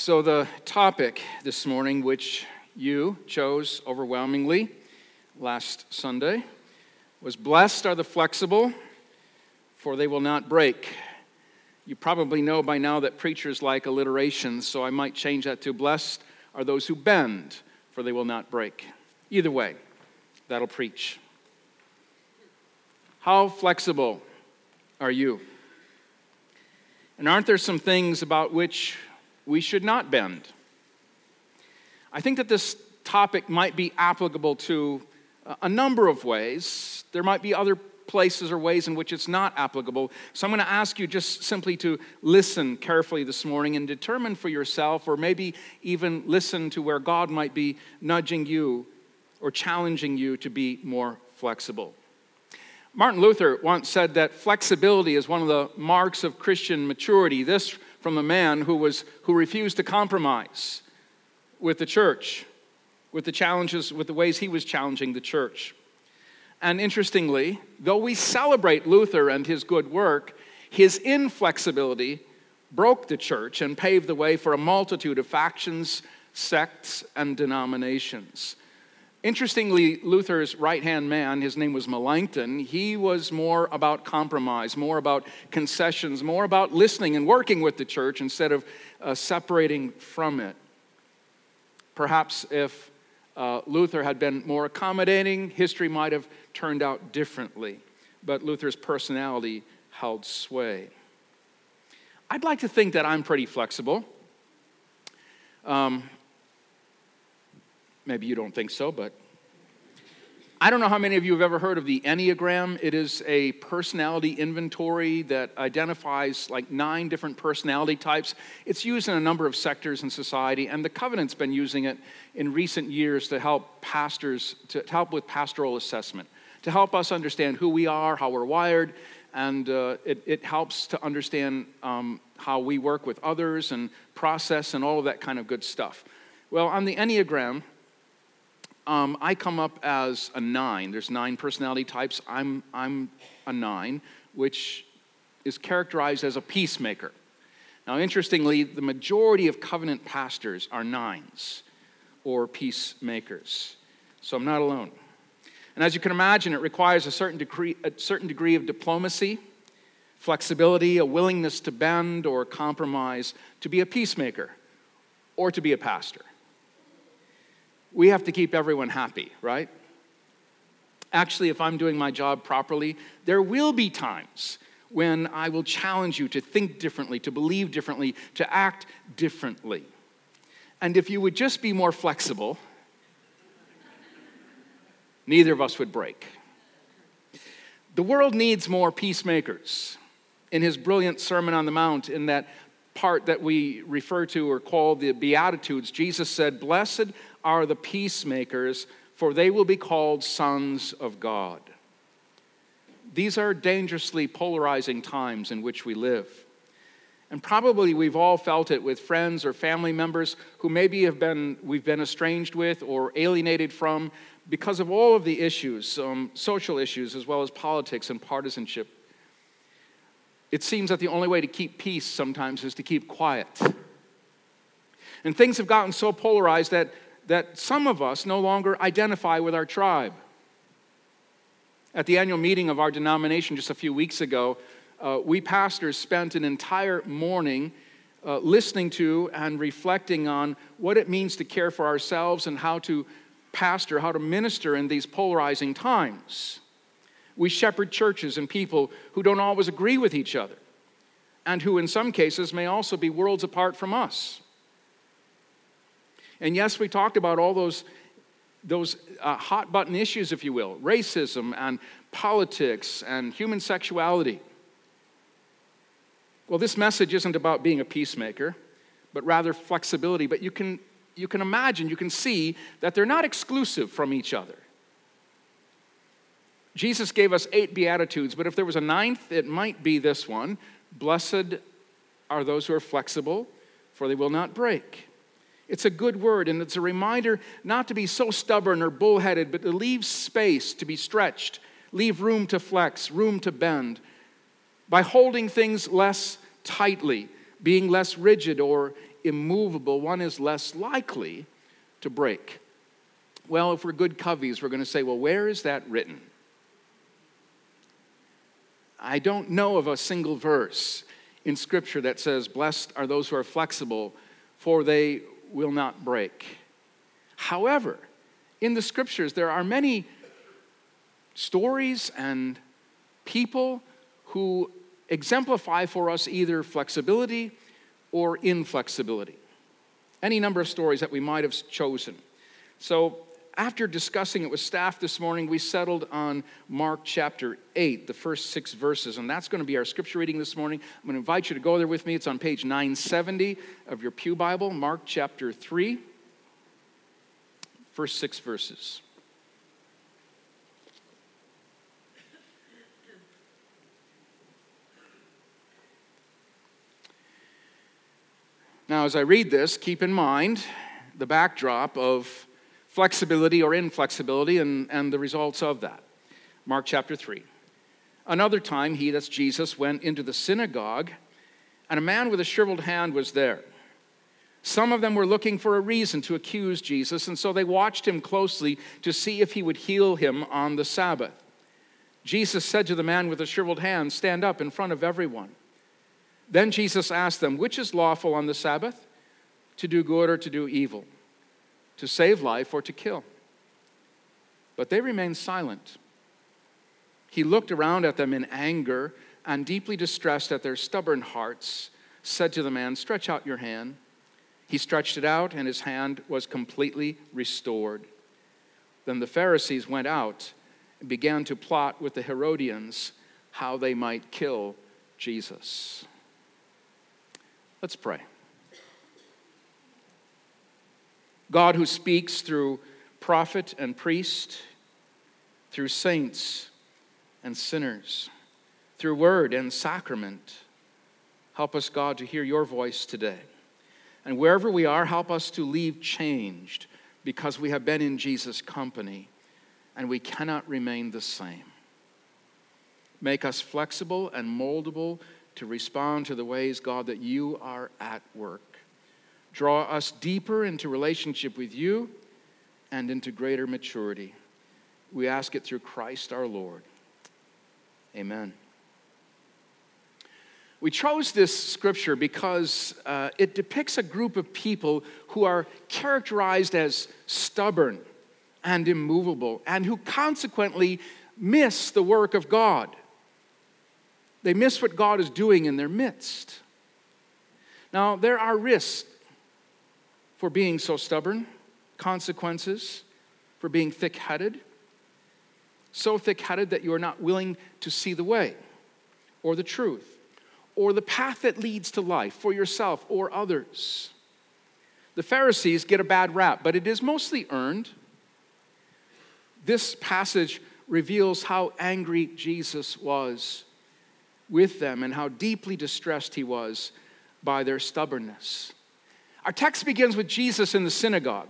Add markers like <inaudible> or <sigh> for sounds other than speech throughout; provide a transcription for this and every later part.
So, the topic this morning, which you chose overwhelmingly last Sunday, was Blessed are the flexible, for they will not break. You probably know by now that preachers like alliteration, so I might change that to Blessed are those who bend, for they will not break. Either way, that'll preach. How flexible are you? And aren't there some things about which we should not bend. I think that this topic might be applicable to uh, a number of ways. There might be other places or ways in which it's not applicable. So I'm going to ask you just simply to listen carefully this morning and determine for yourself, or maybe even listen to where God might be nudging you or challenging you to be more flexible. Martin Luther once said that flexibility is one of the marks of Christian maturity. This from a man who, was, who refused to compromise with the church, with the challenges, with the ways he was challenging the church. And interestingly, though we celebrate Luther and his good work, his inflexibility broke the church and paved the way for a multitude of factions, sects, and denominations. Interestingly, Luther's right hand man, his name was Melanchthon, he was more about compromise, more about concessions, more about listening and working with the church instead of uh, separating from it. Perhaps if uh, Luther had been more accommodating, history might have turned out differently. But Luther's personality held sway. I'd like to think that I'm pretty flexible. Um, Maybe you don't think so, but I don't know how many of you have ever heard of the Enneagram. It is a personality inventory that identifies like nine different personality types. It's used in a number of sectors in society, and the Covenant's been using it in recent years to help pastors, to help with pastoral assessment, to help us understand who we are, how we're wired, and uh, it, it, helps to understand um, how we work with others and process and all of that kind of good stuff. Well, on the Enneagram, um, I come up as a nine. There's nine personality types. I'm, I'm a nine, which is characterized as a peacemaker. Now, interestingly, the majority of covenant pastors are nines or peacemakers. So I'm not alone. And as you can imagine, it requires a certain degree, a certain degree of diplomacy, flexibility, a willingness to bend or compromise to be a peacemaker or to be a pastor we have to keep everyone happy, right? Actually, if I'm doing my job properly, there will be times when I will challenge you to think differently, to believe differently, to act differently. And if you would just be more flexible, neither of us would break. The world needs more peacemakers. In his brilliant Sermon on the Mount, in that part that we refer to or call the Beatitudes, Jesus said, Blessed are the peacemakers, for they will be called sons of God. These are dangerously polarizing times in which we live. And probably we've all felt it with friends or family members who maybe have been, we've been estranged with or alienated from because of all of the issues, um, social issues, as well as politics and partisanship. It seems that the only way to keep peace sometimes is to keep quiet. And things have gotten so polarized that that some of us no longer identify with our tribe. At the annual meeting of our denomination just a few weeks ago, uh, we pastors spent an entire morning uh, listening to and reflecting on what it means to care for ourselves and how to pastor, how to minister in these polarizing times. We shepherd churches and people who don't always agree with each other and who, in some cases, may also be worlds apart from us. And yes, we talked about all those, those uh, hot button issues, if you will racism and politics and human sexuality. Well, this message isn't about being a peacemaker, but rather flexibility. But you can, you can imagine, you can see that they're not exclusive from each other. Jesus gave us eight Beatitudes, but if there was a ninth, it might be this one Blessed are those who are flexible, for they will not break. It's a good word, and it's a reminder not to be so stubborn or bullheaded, but to leave space to be stretched, leave room to flex, room to bend. By holding things less tightly, being less rigid or immovable, one is less likely to break. Well, if we're good coveys, we're going to say, well, where is that written? I don't know of a single verse in Scripture that says, Blessed are those who are flexible, for they will not break. However, in the Scriptures, there are many stories and people who exemplify for us either flexibility or inflexibility. Any number of stories that we might have chosen. So, after discussing it with staff this morning, we settled on Mark chapter 8, the first six verses, and that's going to be our scripture reading this morning. I'm going to invite you to go there with me. It's on page 970 of your Pew Bible, Mark chapter 3, first six verses. Now, as I read this, keep in mind the backdrop of flexibility or inflexibility and, and the results of that. Mark chapter 3. Another time, he, that's Jesus, went into the synagogue, and a man with a shriveled hand was there. Some of them were looking for a reason to accuse Jesus, and so they watched him closely to see if he would heal him on the Sabbath. Jesus said to the man with the shriveled hand, Stand up in front of everyone. Then Jesus asked them, Which is lawful on the Sabbath? To do good or to do evil? To save life or to kill. But they remained silent. He looked around at them in anger and, deeply distressed at their stubborn hearts, said to the man, Stretch out your hand. He stretched it out, and his hand was completely restored. Then the Pharisees went out and began to plot with the Herodians how they might kill Jesus. Let's pray. God who speaks through prophet and priest, through saints and sinners, through word and sacrament. Help us, God, to hear your voice today. And wherever we are, help us to leave changed because we have been in Jesus' company and we cannot remain the same. Make us flexible and moldable to respond to the ways, God, that you are at work. Draw us deeper into relationship with you and into greater maturity. We ask it through Christ our Lord. Amen. We chose this scripture because uh, it depicts a group of people who are characterized as stubborn and immovable, and who consequently miss the work of God. They miss what God is doing in their midst. Now, there are risks for being so stubborn, consequences for being thick headed, so thick headed that you are not willing to see the way or the truth or the path that leads to life for yourself or others. The Pharisees get a bad rap, but it is mostly earned. This passage reveals how angry Jesus was with them and how deeply distressed he was by their stubbornness. Our text begins with Jesus in the synagogue.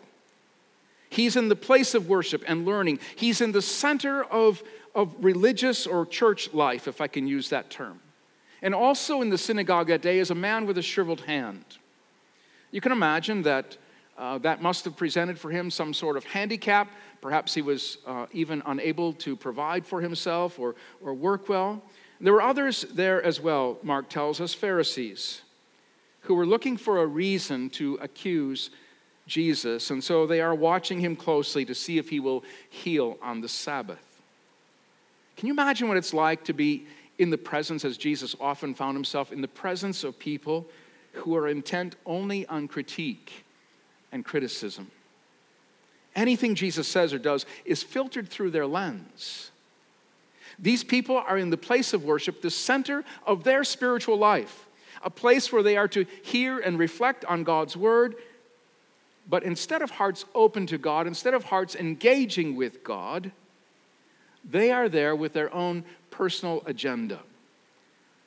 He's in the place of worship and learning. He's in the center of, of religious or church life, if I can use that term. And also in the synagogue that day is a man with a shriveled hand. You can imagine that uh, that must have presented for him some sort of handicap. Perhaps he was uh, even unable to provide for himself or, or work well. There were others there as well, Mark tells us, Pharisees who were looking for a reason to accuse Jesus, and so they are watching him closely to see if he will heal on the Sabbath. Can you imagine what it's like to be in the presence, as Jesus often found himself, in the presence of people who are intent only on critique and criticism? Anything Jesus says or does is filtered through their lens. These people are in the place of worship, the center of their spiritual life a place where they are to hear and reflect on God's word. But instead of hearts open to God, instead of hearts engaging with God, they are there with their own personal agenda.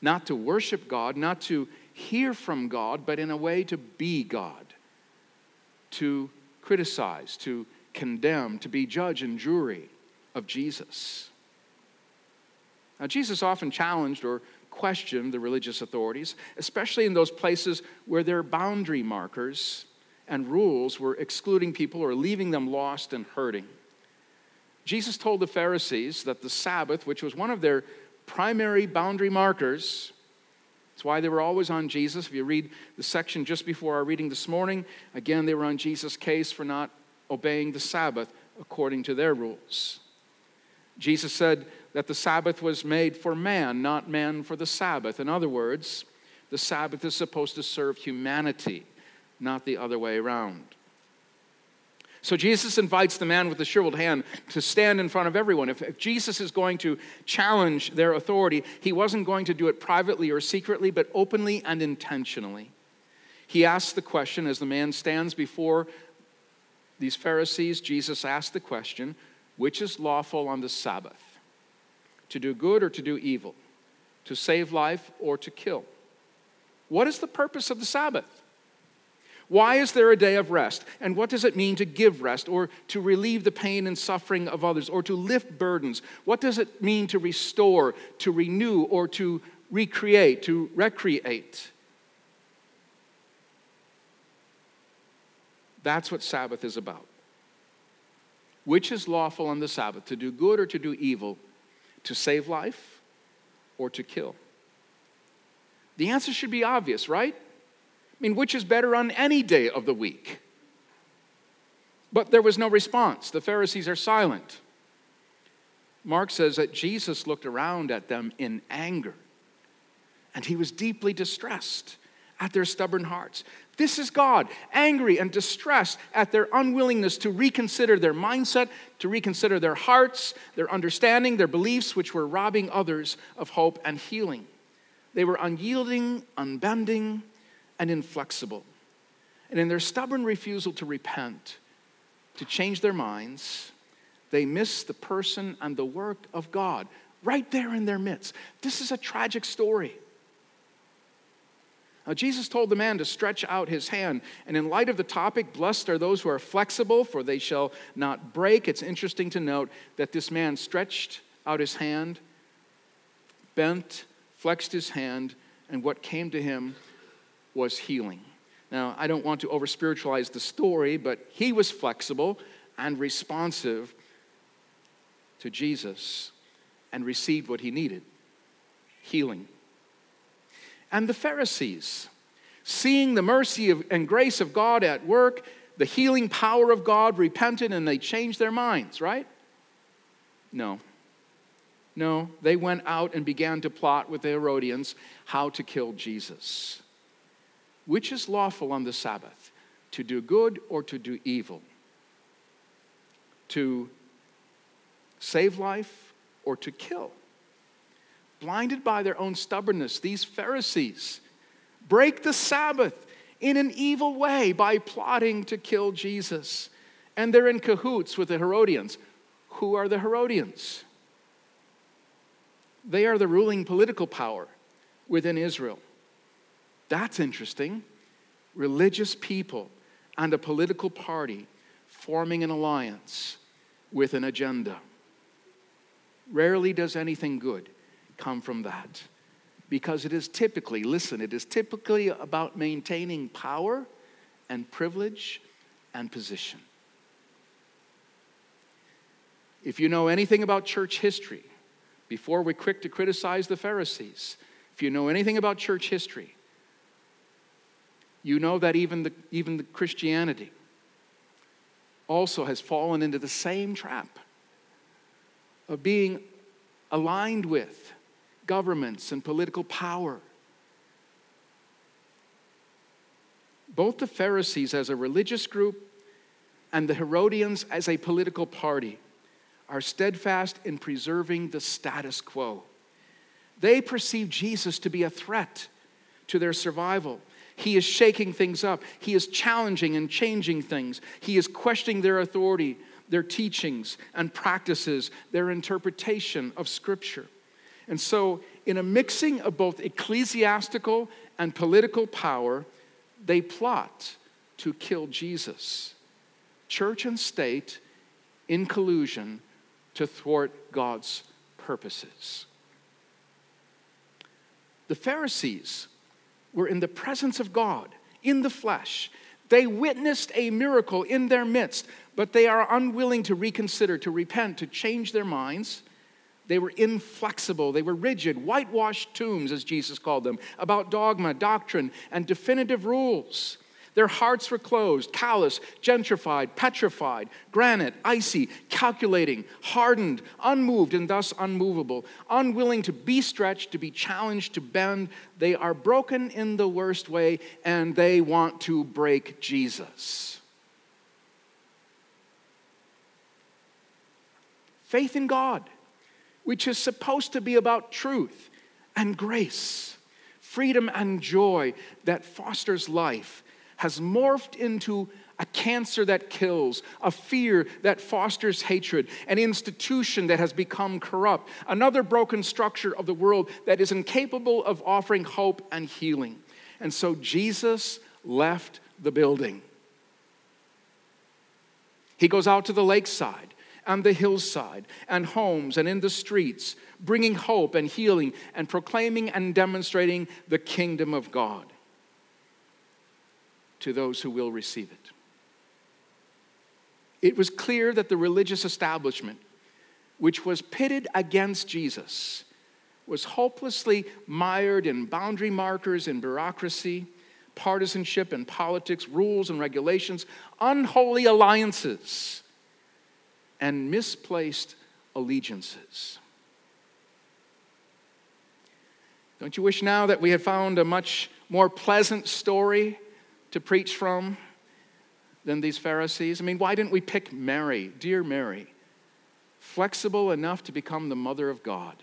Not to worship God, not to hear from God, but in a way to be God, to criticize, to condemn, to be judge and jury of Jesus. Now, Jesus often challenged or question the religious authorities, especially in those places where their boundary markers and rules were excluding people or leaving them lost and hurting. Jesus told the Pharisees that the Sabbath, which was one of their primary boundary markers, that's why they were always on Jesus. If you read the section just before our reading this morning, again, they were on Jesus' case for not obeying the Sabbath according to their rules. Jesus said that the Sabbath was made for man, not man for the Sabbath. In other words, the Sabbath is supposed to serve humanity, not the other way around. So Jesus invites the man with the shriveled hand to stand in front of everyone. If, if, Jesus is going to challenge their authority, he wasn't going to do it privately or secretly, but openly and intentionally. He asks the question as the man stands before these Pharisees, Jesus asks the question which is lawful on the Sabbath? To do good or to do evil? To save life or to kill? What is the purpose of the Sabbath? Why is there a day of rest? And what does it mean to give rest or to relieve the pain and suffering of others or to lift burdens? What does it mean to restore, to renew, or to recreate, to recreate? That's what Sabbath is about. Which is lawful on the Sabbath, to do good or to do evil, to save life or to kill? The answer should be obvious, right? I mean, which is better on any day of the week? But there was no response. The Pharisees are silent. Mark says that Jesus looked around at them in anger, and he was deeply distressed at their stubborn hearts. This is God, angry and distressed at their unwillingness to reconsider their mindset, to reconsider their hearts, their understanding, their beliefs, which were robbing others of hope and healing. They were unyielding, unbending, and inflexible. And in their stubborn refusal to repent, to change their minds, they miss the person and the work of God right there in their midst. This is a tragic story. Now, Jesus told the man to stretch out his hand. And in light of the topic, blessed are those who are flexible, for they shall not break. It's interesting to note that this man stretched out his hand, bent, flexed his hand, and what came to him was healing. Now, I don't want to over spiritualize the story, but he was flexible and responsive to Jesus and received what he needed healing. And the Pharisees, seeing the mercy of, and grace of God at work, the healing power of God, repented and they changed their minds, right? No. No, they went out and began to plot with the Herodians how to kill Jesus. Which is lawful on the Sabbath, to do good or to do evil? To save life or to kill? Blinded by their own stubbornness, these Pharisees break the Sabbath in an evil way by plotting to kill Jesus. And they're in cahoots with the Herodians. Who are the Herodians? They are the ruling political power within Israel. That's interesting. Religious people and a political party forming an alliance with an agenda. Rarely does anything good come from that because it is typically, listen, it is typically about maintaining power and privilege and position. If you know anything about church history, before we're quick to criticize the Pharisees, if you know anything about church history, you know that even the, even the Christianity also has fallen into the same trap of being aligned with governments and political power. Both the Pharisees as a religious group and the Herodians as a political party are steadfast in preserving the status quo. They perceive Jesus to be a threat to their survival. He is shaking things up. He is challenging and changing things. He is questioning their authority, their teachings and practices, their interpretation of Scripture. And so, in a mixing of both ecclesiastical and political power, they plot to kill Jesus. Church and state in collusion to thwart God's purposes. The Pharisees were in the presence of God, in the flesh. They witnessed a miracle in their midst, but they are unwilling to reconsider, to repent, to change their minds. They were inflexible. They were rigid, whitewashed tombs, as Jesus called them, about dogma, doctrine, and definitive rules. Their hearts were closed, callous, gentrified, petrified, granite, icy, calculating, hardened, unmoved, and thus unmovable, unwilling to be stretched, to be challenged, to bend. They are broken in the worst way, and they want to break Jesus. Faith in God, which is supposed to be about truth and grace, freedom and joy that fosters life has morphed into a cancer that kills, a fear that fosters hatred, an institution that has become corrupt, another broken structure of the world that is incapable of offering hope and healing. And so Jesus left the building. He goes out to the lakeside and the hillside and homes and in the streets, bringing hope and healing and proclaiming and demonstrating the kingdom of God to those who will receive it. It was clear that the religious establishment, which was pitted against Jesus, was hopelessly mired in boundary markers and bureaucracy, partisanship and politics, rules and regulations, unholy alliances, and misplaced allegiances. Don't you wish now that we had found a much more pleasant story to preach from than these Pharisees? I mean, why didn't we pick Mary, dear Mary, flexible enough to become the mother of God?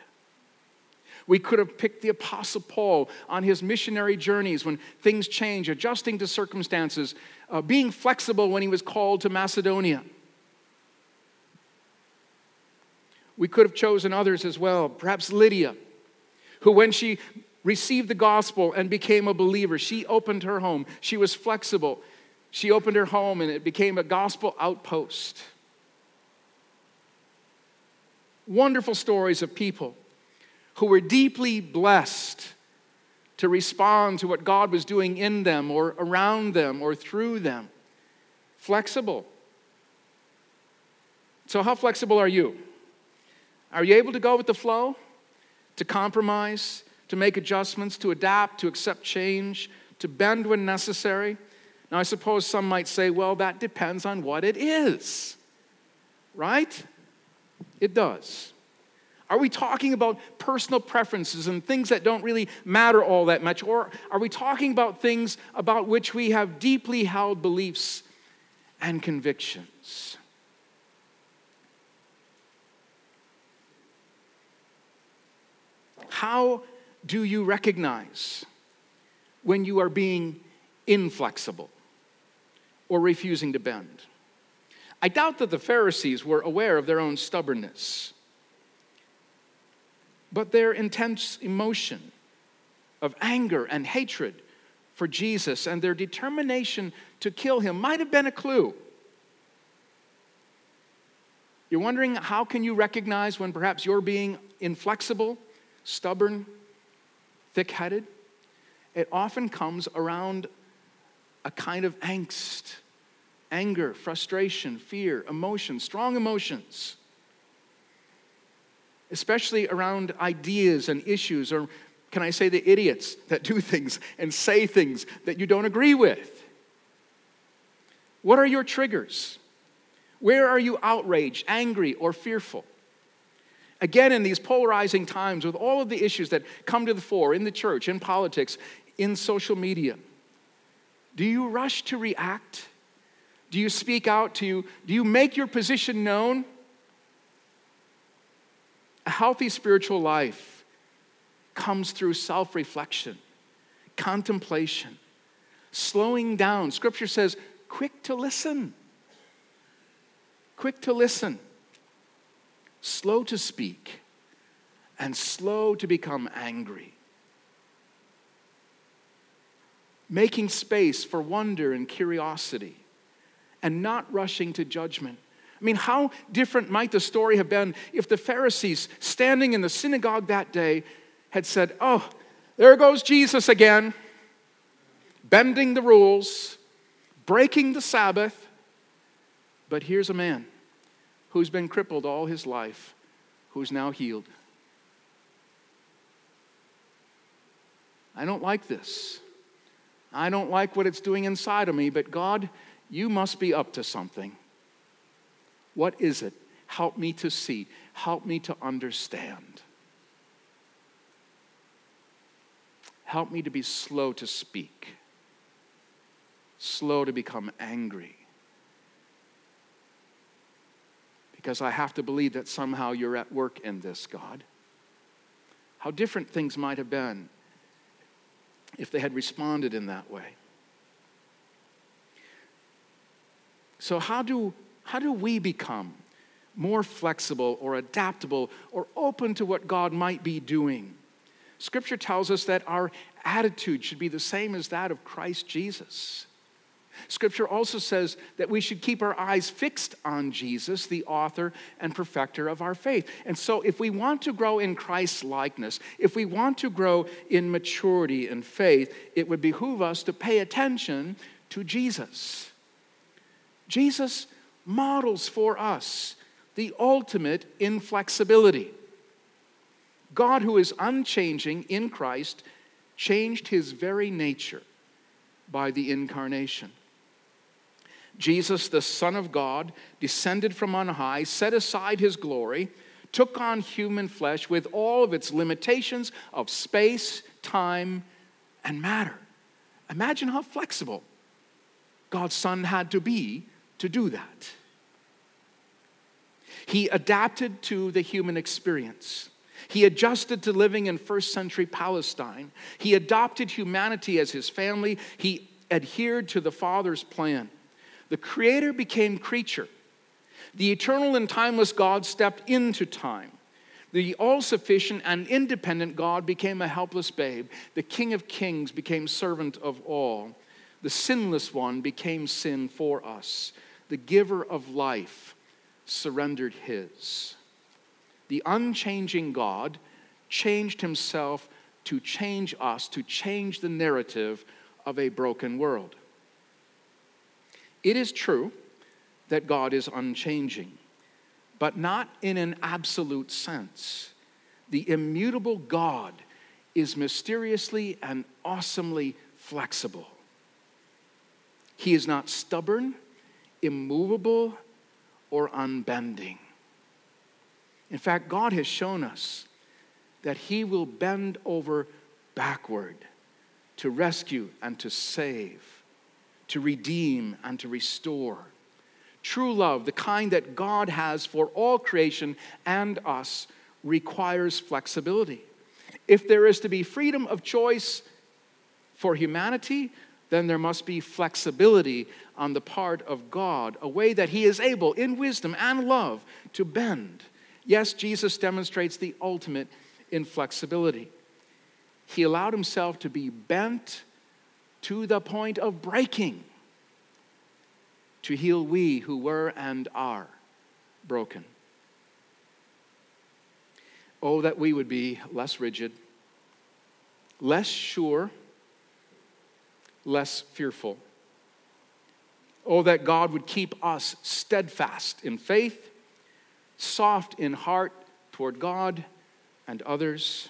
We could have picked the Apostle Paul on his missionary journeys when things change, adjusting to circumstances, uh, being flexible when he was called to Macedonia. We could have chosen others as well, perhaps Lydia, who, when she received the gospel and became a believer. She opened her home. She was flexible. She opened her home and it became a gospel outpost. Wonderful stories of people who were deeply blessed to respond to what God was doing in them or around them or through them. Flexible. So, how flexible are you? Are you able to go with the flow? To compromise? to make adjustments, to adapt, to accept change, to bend when necessary. Now, I suppose some might say, well, that depends on what it is, right? It does. Are we talking about personal preferences and things that don't really matter all that much? Or are we talking about things about which we have deeply held beliefs and convictions? How do you recognize when you are being inflexible or refusing to bend? I doubt that the Pharisees were aware of their own stubbornness, but their intense emotion of anger and hatred for Jesus and their determination to kill him might have been a clue. You're wondering how can you recognize when perhaps you're being inflexible, stubborn, thick headed, it often comes around a kind of angst, anger, frustration, fear, emotion, strong emotions, especially around ideas and issues, or can I say the idiots that do <laughs> things and say things that you don't agree with? What are your triggers? Where are you outraged, angry, or fearful? Again, in these polarizing times, with all of the issues that come to the fore in the church, in politics, in social media, do you rush to react? Do you speak out? To you? Do you make your position known? A healthy spiritual life comes through self reflection, contemplation, slowing down. Scripture says, quick to listen. Quick to listen slow to speak, and slow to become angry. Making space for wonder and curiosity, and not rushing to judgment. I mean, how different might the story have been if the Pharisees standing in the synagogue that day had said, Oh, There goes Jesus again, bending the rules, breaking the Sabbath. But here's a man who's been crippled all his life, who's now healed. I don't like this. I don't like what it's doing inside of me, but God, you must be up to something. What is it? Help me to see. Help me to understand. Help me to be slow to speak, slow to become angry. Because I have to believe that somehow you're at work in this, God. How different things might have been if they had responded in that way. So, how do, how do we become more flexible or adaptable or open to what God might be doing? Scripture tells us that our attitude should be the same as that of Christ Jesus. Scripture also says that we should keep our eyes fixed on Jesus, the author and perfecter of our faith. And so, if we want to grow in Christ's likeness, if we want to grow in maturity and faith, it would behoove us to pay attention to Jesus. Jesus models for us the ultimate inflexibility. God, who is unchanging in Christ, changed his very nature by the incarnation. Jesus, the Son of God, descended from on high, set aside his glory, took on human flesh with all of its limitations of space, time, and matter. Imagine how flexible God's Son had to be to do that. He adapted to the human experience. He adjusted to living in first century Palestine. He adopted humanity as his family. He adhered to the Father's plan. The Creator became creature. The eternal and timeless God stepped into time. The all sufficient and independent God became a helpless babe. The King of Kings became servant of all. The sinless one became sin for us. The giver of life surrendered his. The unchanging God changed himself to change us, to change the narrative of a broken world. It is true that God is unchanging, but not in an absolute sense. The immutable God is mysteriously and awesomely flexible. He is not stubborn, immovable, or unbending. In fact, God has shown us that He will bend over backward to rescue and to save to redeem and to restore. True love, the kind that God has for all creation and us, requires flexibility. If there is to be freedom of choice for humanity, then there must be flexibility on the part of God, a way that He is able, in wisdom and love, to bend. Yes, Jesus demonstrates the ultimate inflexibility. He allowed Himself to be bent to the point of breaking to heal we who were and are broken. Oh, that we would be less rigid, less sure, less fearful. Oh, that God would keep us steadfast in faith, soft in heart toward God and others,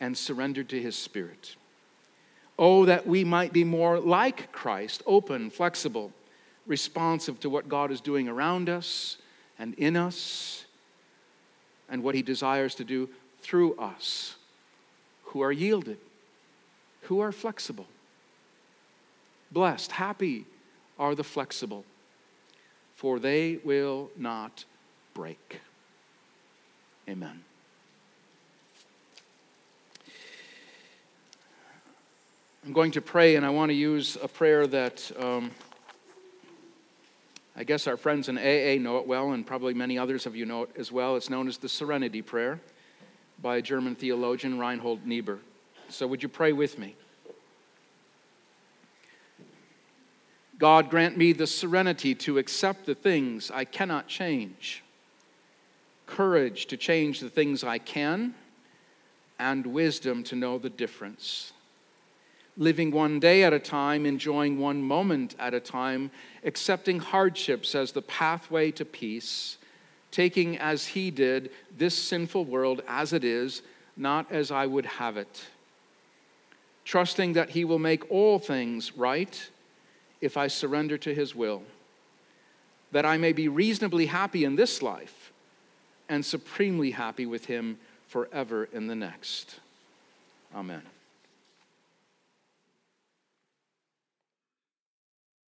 and surrendered to His Spirit. Oh, that we might be more like Christ, open, flexible, responsive to what God is doing around us and in us, and what He desires to do through us, who are yielded, who are flexible. Blessed, happy are the flexible, for they will not break. Amen. I'm going to pray, and I want to use a prayer that um, I guess our friends in AA know it well, and probably many others of you know it as well. It's known as the Serenity Prayer by German theologian Reinhold Niebuhr. So, would you pray with me? God, grant me the serenity to accept the things I cannot change, courage to change the things I can, and wisdom to know the difference. Living one day at a time, enjoying one moment at a time, accepting hardships as the pathway to peace, taking as he did this sinful world as it is, not as I would have it. Trusting that he will make all things right if I surrender to his will, that I may be reasonably happy in this life and supremely happy with him forever in the next. Amen.